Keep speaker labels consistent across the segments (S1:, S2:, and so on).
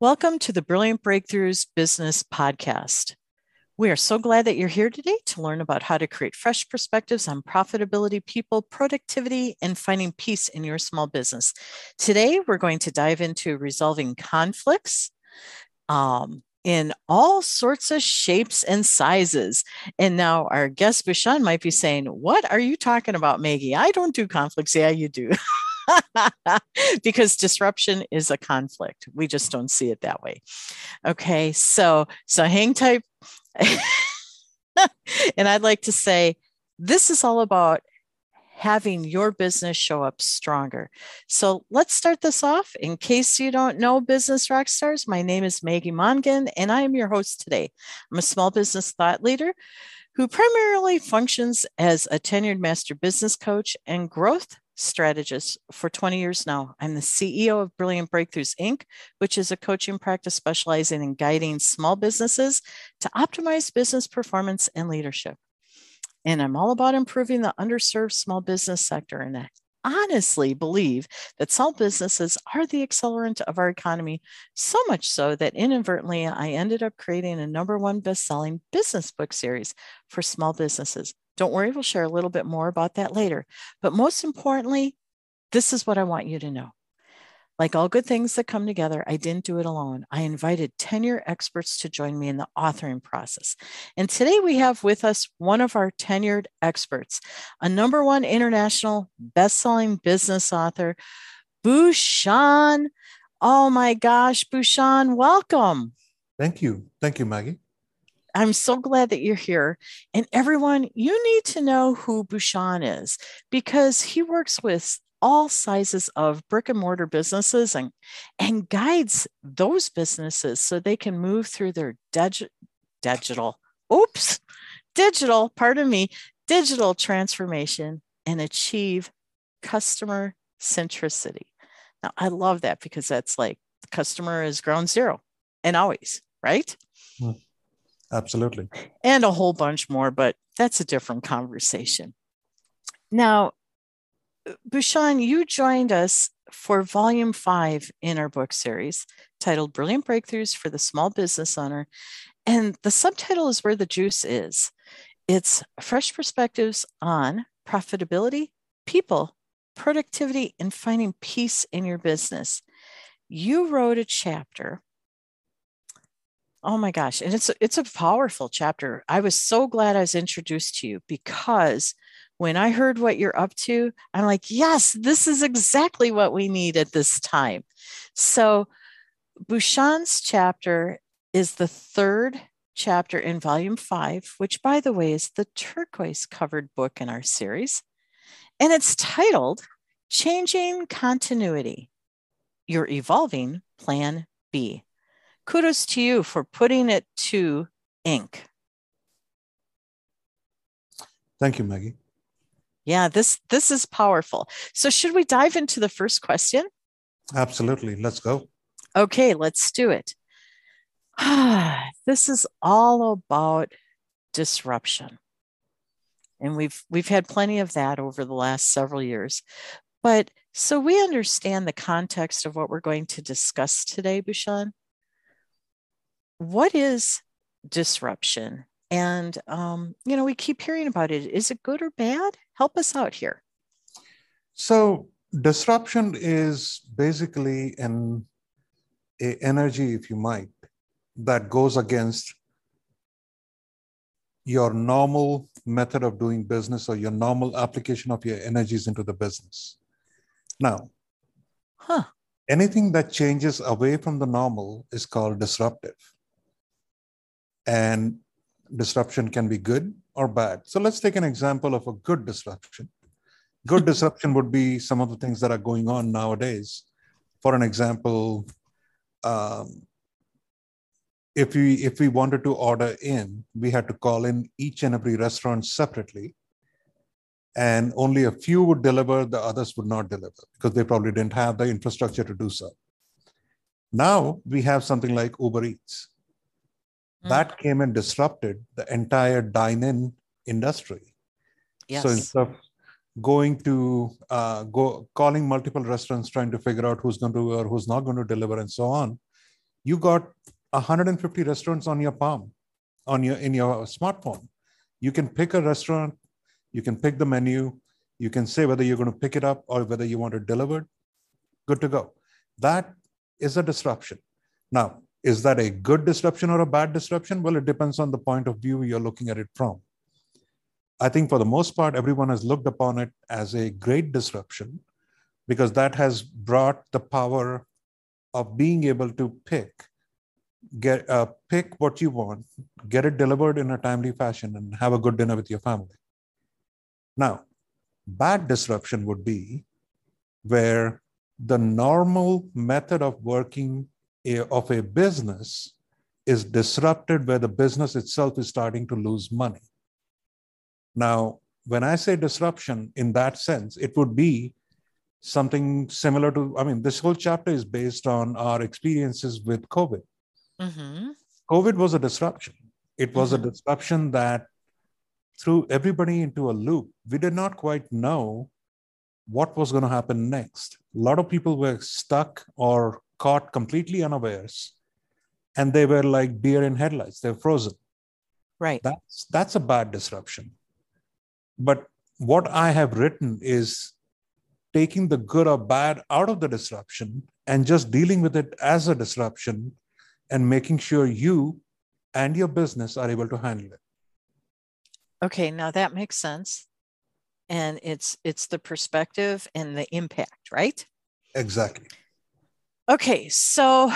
S1: Welcome to the Brilliant Breakthroughs Business Podcast. We are so glad that you're here today to learn about how to create fresh perspectives on profitability, people, productivity, and finding peace in your small business. Today, we're going to dive into resolving conflicts um, in all sorts of shapes and sizes. And now, our guest, Bhushan, might be saying, What are you talking about, Maggie? I don't do conflicts. Yeah, you do. because disruption is a conflict. We just don't see it that way. Okay, so so hang tight. and I'd like to say this is all about having your business show up stronger. So let's start this off. In case you don't know Business Rockstars, my name is Maggie Mongan, and I am your host today. I'm a small business thought leader who primarily functions as a tenured master business coach and growth strategist for 20 years now. I'm the CEO of Brilliant Breakthroughs Inc., which is a coaching practice specializing in guiding small businesses to optimize business performance and leadership. And I'm all about improving the underserved small business sector. And I honestly believe that small businesses are the accelerant of our economy, so much so that inadvertently I ended up creating a number one best selling business book series for small businesses don't worry, we'll share a little bit more about that later. But most importantly, this is what I want you to know. Like all good things that come together, I didn't do it alone. I invited tenure experts to join me in the authoring process. And today we have with us one of our tenured experts, a number one international best-selling business author, Bhushan. Oh my gosh, Bhushan, welcome.
S2: Thank you. Thank you, Maggie.
S1: I'm so glad that you're here. And everyone, you need to know who Bhushan is because he works with all sizes of brick and mortar businesses and, and guides those businesses so they can move through their dig- digital, oops, digital, pardon me, digital transformation and achieve customer centricity. Now, I love that because that's like customer is ground zero and always, right? Hmm.
S2: Absolutely.
S1: And a whole bunch more, but that's a different conversation. Now, Bhushan, you joined us for volume five in our book series titled Brilliant Breakthroughs for the Small Business Owner. And the subtitle is Where the Juice Is. It's fresh perspectives on profitability, people, productivity, and finding peace in your business. You wrote a chapter Oh my gosh. And it's it's a powerful chapter. I was so glad I was introduced to you because when I heard what you're up to, I'm like, yes, this is exactly what we need at this time. So Bhushan's chapter is the third chapter in volume five, which by the way is the turquoise covered book in our series. And it's titled Changing Continuity Your Evolving Plan B kudos to you for putting it to ink.
S2: Thank you, Maggie.
S1: Yeah, this this is powerful. So should we dive into the first question?
S2: Absolutely. Let's go.
S1: Okay, let's do it. this is all about disruption. And we've we've had plenty of that over the last several years. But so we understand the context of what we're going to discuss today, Bhushan what is disruption? And, um, you know, we keep hearing about it. Is it good or bad? Help us out here.
S2: So, disruption is basically an a energy, if you might, that goes against your normal method of doing business or your normal application of your energies into the business. Now, huh. anything that changes away from the normal is called disruptive and disruption can be good or bad. So let's take an example of a good disruption. Good disruption would be some of the things that are going on nowadays. For an example, um, if we if we wanted to order in, we had to call in each and every restaurant separately, and only a few would deliver, the others would not deliver because they probably didn't have the infrastructure to do so. Now we have something like Uber Eats mm. that came and disrupted the entire dine-in industry. Yes. So instead of going to uh, go calling multiple restaurants trying to figure out who's going to or who's not going to deliver and so on, You got 150 restaurants on your palm, on your in your smartphone. You can pick a restaurant, you can pick the menu, you can say whether you're going to pick it up or whether you want it delivered. Good to go. That is a disruption. Now, is that a good disruption or a bad disruption? Well, it depends on the point of view you're looking at it from. I think for the most part, everyone has looked upon it as a great disruption because that has brought the power of being able to pick get uh, pick what you want get it delivered in a timely fashion and have a good dinner with your family now bad disruption would be where the normal method of working of a business is disrupted where the business itself is starting to lose money. Now when i say disruption in that sense it would be something similar to i mean this whole chapter is based on our experiences with covid. Mm-hmm. covid was a disruption. It was mm-hmm. a disruption that threw everybody into a loop. We did not quite know what was going to happen next. A lot of people were stuck or caught completely unawares and they were like deer in headlights. They're frozen.
S1: Right.
S2: That's that's a bad disruption. But what i have written is taking the good or bad out of the disruption and just dealing with it as a disruption and making sure you and your business are able to handle it.
S1: Okay now that makes sense. And it's it's the perspective and the impact right?
S2: Exactly
S1: okay so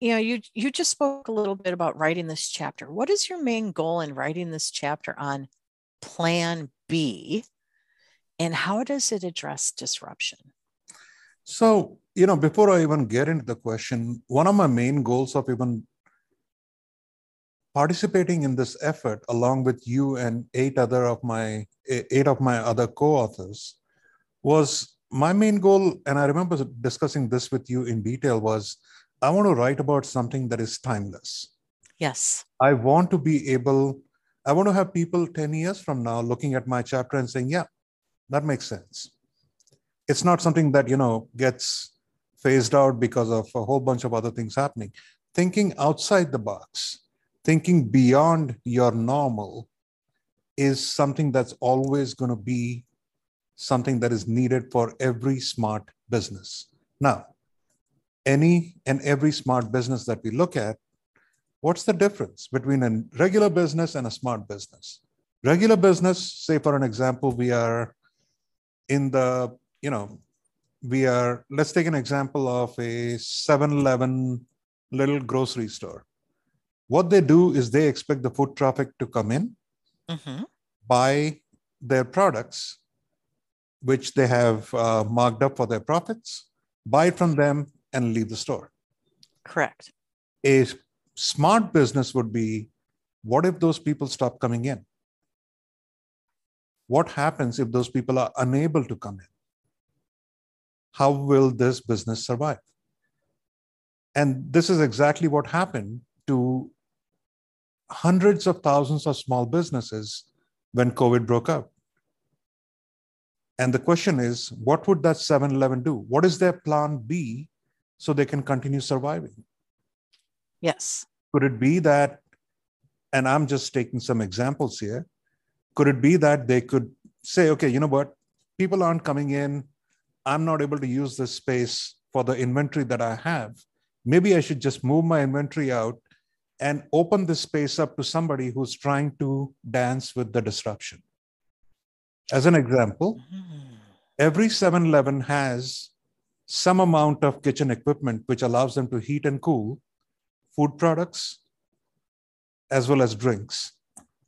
S1: you know you you just spoke a little bit about writing this chapter what is your main goal in writing this chapter on plan b and how does it address disruption?
S2: So, you know, before I even get into the question, one of my main goals of even participating in this effort along with you and eight other of my eight of my other co-authors was my main goal and i remember discussing this with you in detail was i want to write about something that is timeless
S1: yes
S2: i want to be able i want to have people 10 years from now looking at my chapter and saying yeah that makes sense. It's not something that, you know, gets phased out because of a whole bunch of other things happening. Thinking outside the box, thinking beyond your normal is something that's always going to be something that is needed for every smart business. Now, any and every smart business that we look at, what's the difference between a regular business and a smart business? Regular business, say for an example, we are in the, you know, we are, let's take an example of a 7 Eleven little grocery store. What they do is they expect the foot traffic to come in, mm-hmm. buy their products, which they have uh, marked up for their profits, buy from them, and leave the store.
S1: Correct.
S2: A smart business would be what if those people stop coming in? What happens if those people are unable to come in? How will this business survive? And this is exactly what happened to hundreds of thousands of small businesses when COVID broke out. And the question is, what would that 7 Eleven do? What is their plan B so they can continue surviving?
S1: Yes.
S2: Could it be that, and I'm just taking some examples here, could it be that they could say, okay, you know what? People aren't coming in. I'm not able to use this space for the inventory that I have. Maybe I should just move my inventory out and open this space up to somebody who's trying to dance with the disruption. As an example, mm-hmm. every 7 Eleven has some amount of kitchen equipment which allows them to heat and cool food products as well as drinks.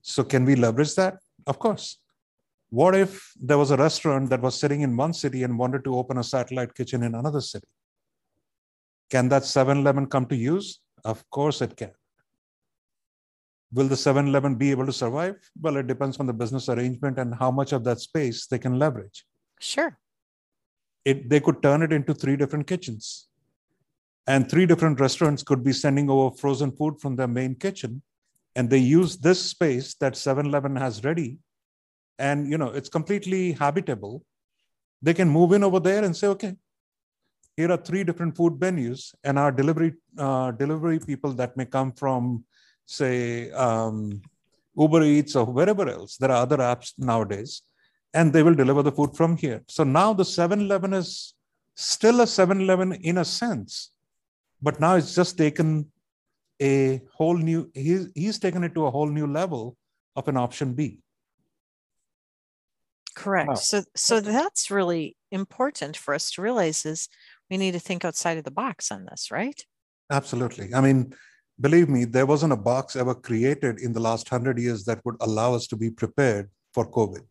S2: So, can we leverage that? Of course. What if there was a restaurant that was sitting in one city and wanted to open a satellite kitchen in another city? Can that 7 Eleven come to use? Of course it can. Will the 7 Eleven be able to survive? Well, it depends on the business arrangement and how much of that space they can leverage.
S1: Sure.
S2: It, they could turn it into three different kitchens. And three different restaurants could be sending over frozen food from their main kitchen and they use this space that 7-Eleven has ready, and you know it's completely habitable. They can move in over there and say, okay, here are three different food venues and our delivery uh, delivery people that may come from, say, um, Uber Eats or wherever else. There are other apps nowadays, and they will deliver the food from here. So now the 7-Eleven is still a 7-Eleven in a sense, but now it's just taken a whole new. He's he's taken it to a whole new level of an option B.
S1: Correct. Wow. So so that's really important for us to realize is we need to think outside of the box on this, right?
S2: Absolutely. I mean, believe me, there wasn't a box ever created in the last hundred years that would allow us to be prepared for COVID.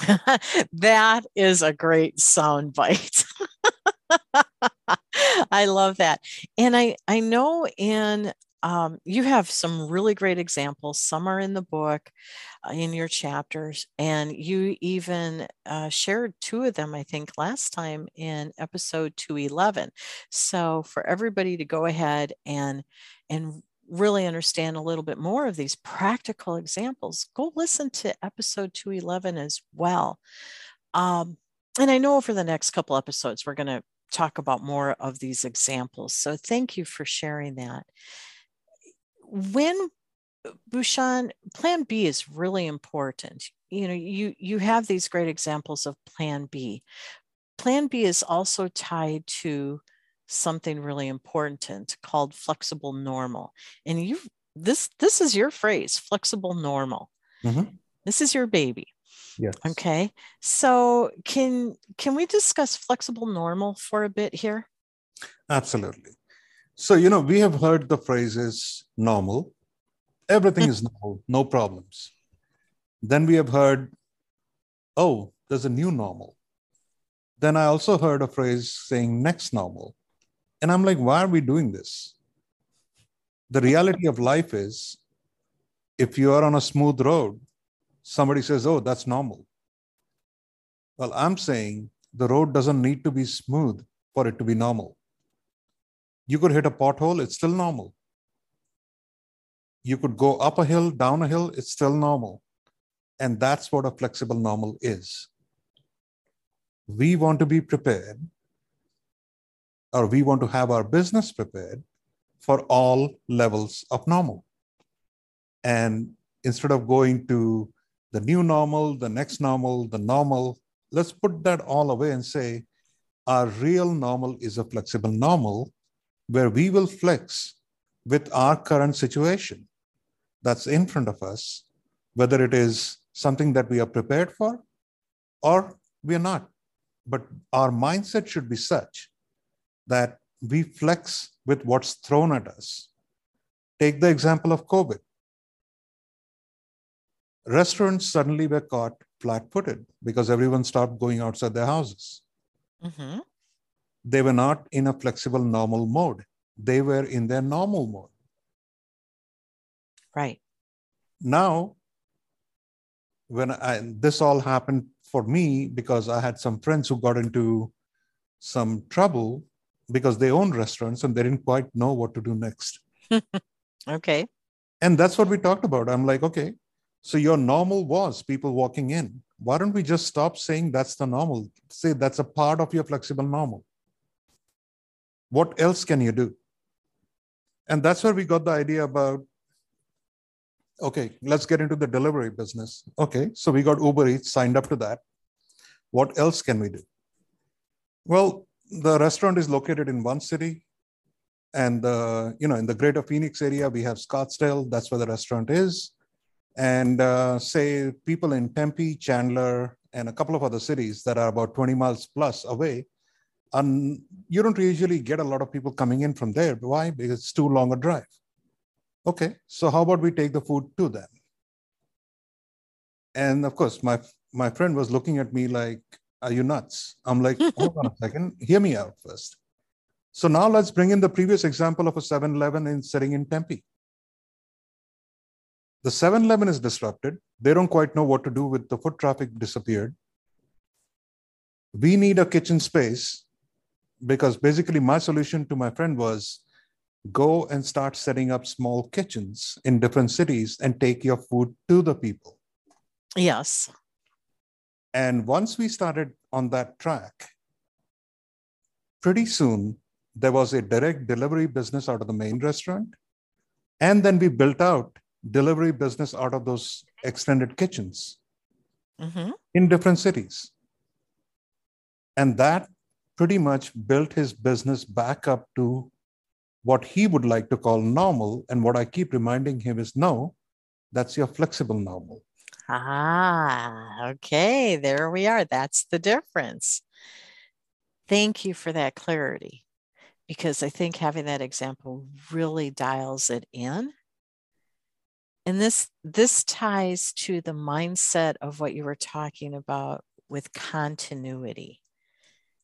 S1: that is a great sound bite. I love that. And I I know in um, you have some really great examples. Some are in the book, uh, in your chapters, and you even uh, shared two of them, I think, last time in episode 211. So for everybody to go ahead and and really understand a little bit more of these practical examples, go listen to episode 211 as well. Um, and I know over the next couple episodes, we're going to talk about more of these examples. So thank you for sharing that when Bhushan, plan B is really important. You know, you you have these great examples of plan B. Plan B is also tied to something really important called flexible normal. And you this this is your phrase, flexible normal. Mm-hmm. This is your baby.
S2: Yes.
S1: Okay. So can can we discuss flexible normal for a bit here?
S2: Absolutely. So, you know, we have heard the phrases normal, everything is normal, no problems. Then we have heard, oh, there's a new normal. Then I also heard a phrase saying next normal. And I'm like, why are we doing this? The reality of life is if you are on a smooth road, somebody says, oh, that's normal. Well, I'm saying the road doesn't need to be smooth for it to be normal. You could hit a pothole, it's still normal. You could go up a hill, down a hill, it's still normal. And that's what a flexible normal is. We want to be prepared, or we want to have our business prepared for all levels of normal. And instead of going to the new normal, the next normal, the normal, let's put that all away and say our real normal is a flexible normal where we will flex with our current situation that's in front of us, whether it is something that we are prepared for or we are not. But our mindset should be such that we flex with what's thrown at us. Take the example of COVID. Restaurants suddenly were caught flat footed because everyone stopped going outside their houses. Mm-hmm they were not in a flexible normal mode. They were in their normal mode.
S1: Right.
S2: Now, when I, this all happened for me because I had some friends who got into some trouble because they own restaurants and they didn't quite know what to do next.
S1: okay.
S2: And that's what we talked about. I'm like, okay, so your normal was people walking in. Why don't we just stop saying that's the normal? Say that's a part of your flexible normal. What else can you do? And that's where we got the idea about okay, let's get into the delivery business. Okay, so we got Uber Eats signed up to that. What else can we do? Well, the restaurant is located in one city, and uh, you know, in the greater Phoenix area, we have Scottsdale. That's where the restaurant is, and uh, say people in Tempe, Chandler, and a couple of other cities that are about 20 miles plus away and you don't usually get a lot of people coming in from there. Why? Because it's too long a drive. Okay, so how about we take the food to them? And of course, my my friend was looking at me like, "Are you nuts?" I'm like, "Hold on a second, hear me out first. So now let's bring in the previous example of a 7-Eleven in sitting in Tempe. The 7-Eleven is disrupted. They don't quite know what to do with the foot traffic disappeared. We need a kitchen space because basically my solution to my friend was go and start setting up small kitchens in different cities and take your food to the people.
S1: Yes.
S2: And once we started on that track, pretty soon there was a direct delivery business out of the main restaurant. And then we built out delivery business out of those extended kitchens mm-hmm. in different cities. And that pretty much built his business back up to what he would like to call normal. And what I keep reminding him is no, that's your flexible normal.
S1: Ah, okay. There we are. That's the difference. Thank you for that clarity because I think having that example really dials it in. And this this ties to the mindset of what you were talking about with continuity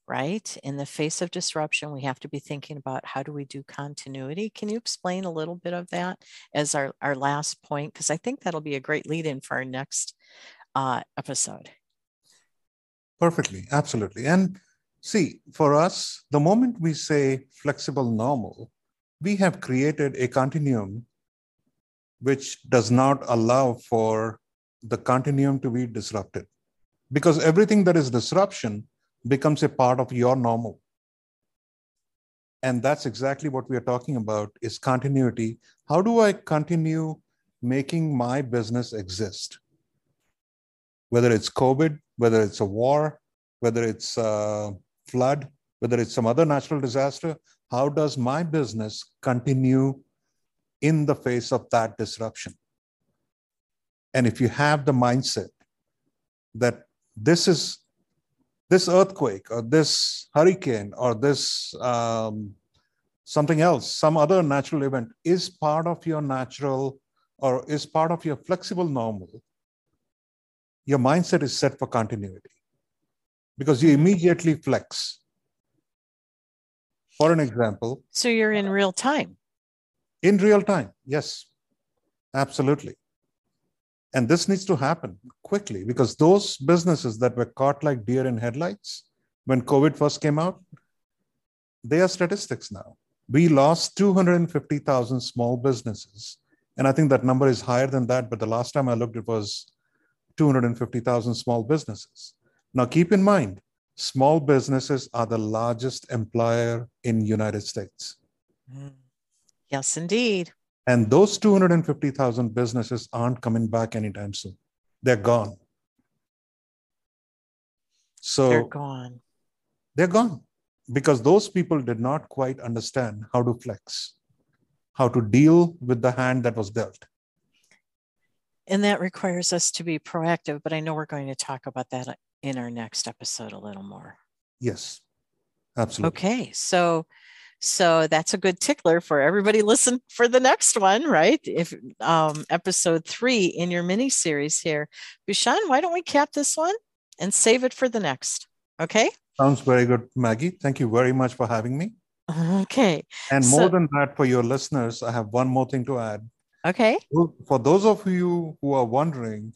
S1: right? In the face of disruption, we have to be thinking about how do we do continuity. Can you explain a little bit of that as our, our last point? Because I think that'll be a great lead in for our next uh, episode.
S2: Perfectly, absolutely. And see, for us, the moment we say flexible normal, we have created a continuum which does not allow for the continuum to be disrupted. Because everything that is disruption becomes a part of your normal. And that's exactly what we are talking about is continuity. How do i continue making my business exist? Whether it's covid whether it's a war whether it's a flood whether it's some other natural disaster how does my business continue in the face of that disruption? And if you have the mindset that this is this earthquake or this hurricane or this um, something else, some other natural event is part of your natural or is part of your flexible normal, your mindset is set for continuity because you immediately flex. For an example.
S1: So you're in real time.
S2: In real time, yes, absolutely. And this needs to happen quickly because those businesses that were caught like deer in headlights when COVID first came out, they are statistics now. We lost 250,000 small businesses. And I think that number is higher than that. But the last time I looked, it was 250,000 small businesses. Now, keep in mind, small businesses are the largest employer in United States.
S1: Mm. Yes, indeed.
S2: And those 250,000 businesses aren't coming back anytime soon. They're gone. So
S1: they're gone.
S2: They're gone because those people did not quite understand how to flex, how to deal with the hand that was dealt.
S1: And that requires us to be proactive, but I know we're going to talk about that in our next episode a little more.
S2: Yes, absolutely.
S1: Okay. So so that's a good tickler for everybody. Listen for the next one, right? If um, episode three in your mini series here, Bhushan, why don't we cap this one and save it for the next? Okay.
S2: Sounds very good, Maggie. Thank you very much for having me.
S1: Okay.
S2: And more so, than that, for your listeners, I have one more thing to add.
S1: Okay.
S2: For those of you who are wondering,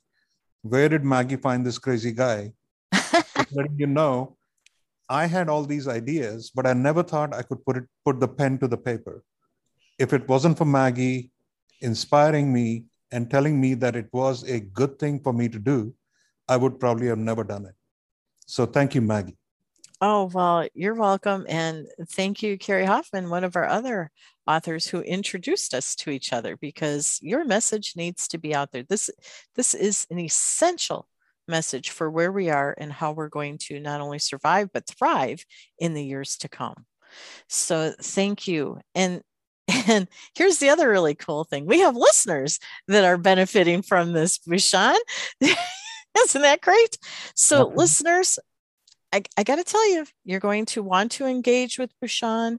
S2: where did Maggie find this crazy guy? letting you know I had all these ideas, but I never thought I could put it put the pen to the paper. If it wasn't for Maggie inspiring me and telling me that it was a good thing for me to do, I would probably have never done it. So thank you, Maggie.
S1: Oh, well, you're welcome. And thank you, Carrie Hoffman, one of our other authors who introduced us to each other because your message needs to be out there. This, this is an essential message for where we are and how we're going to not only survive, but thrive in the years to come. So thank you. And and here's the other really cool thing. We have listeners that are benefiting from this, Bhushan. Isn't that great? So, okay. listeners, I, I got to tell you, you're going to want to engage with Bhushan.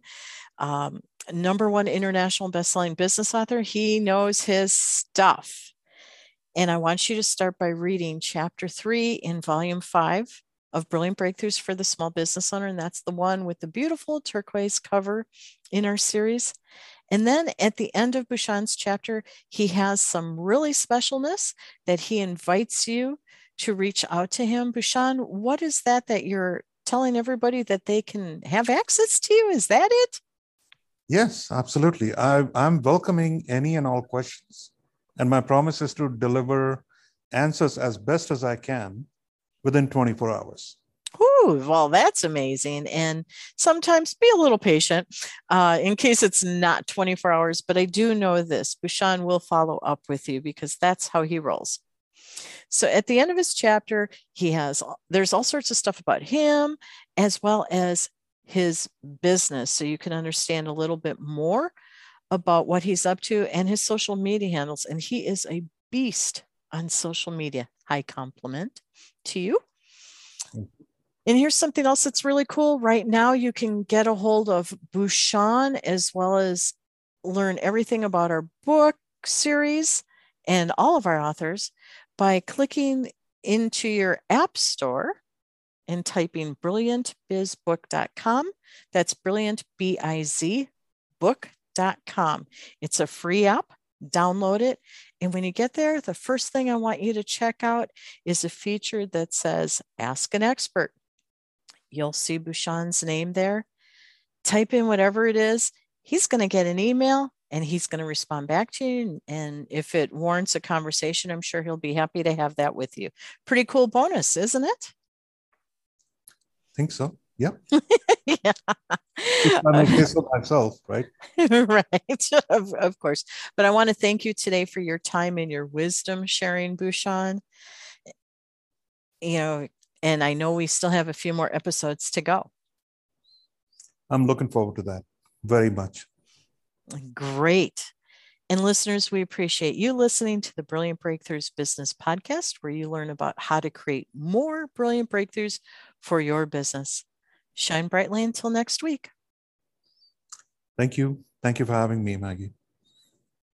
S1: Um, number one international best-selling business author. He knows his stuff. And I want you to start by reading chapter three in volume five of Brilliant Breakthroughs for the Small Business Owner. And that's the one with the beautiful turquoise cover in our series. And then at the end of Bhushan's chapter, he has some really specialness that he invites you to reach out to him. Bhushan, what is that that you're telling everybody that they can have access to? Is that it?
S2: Yes, absolutely. I, I'm welcoming any and all questions. And my promise is to deliver answers as best as I can within 24 hours.
S1: Ooh, well, that's amazing. And sometimes be a little patient uh, in case it's not 24 hours. But I do know this Bhushan will follow up with you because that's how he rolls. So at the end of his chapter, he has there's all sorts of stuff about him as well as his business. So you can understand a little bit more about what he's up to and his social media handles. And he is a beast on social media. High compliment to you. And here's something else that's really cool. Right now, you can get a hold of Bhushan as well as learn everything about our book series and all of our authors by clicking into your app store and typing brilliantbizbook.com. That's brilliant, B I Z, It's a free app. Download it. And when you get there, the first thing I want you to check out is a feature that says Ask an Expert. You'll see Bhushan's name there. Type in whatever it is. He's going to get an email and he's going to respond back to you. And if it warrants a conversation, I'm sure he'll be happy to have that with you. Pretty cool bonus, isn't it?
S2: I think so. Yeah. yeah. I case of myself, right?
S1: right. Of, of course. But I want to thank you today for your time and your wisdom sharing, Bhushan. You know, and I know we still have a few more episodes to go.
S2: I'm looking forward to that very much.
S1: Great. And listeners, we appreciate you listening to the Brilliant Breakthroughs Business Podcast, where you learn about how to create more brilliant breakthroughs for your business. Shine brightly until next week.
S2: Thank you. Thank you for having me, Maggie.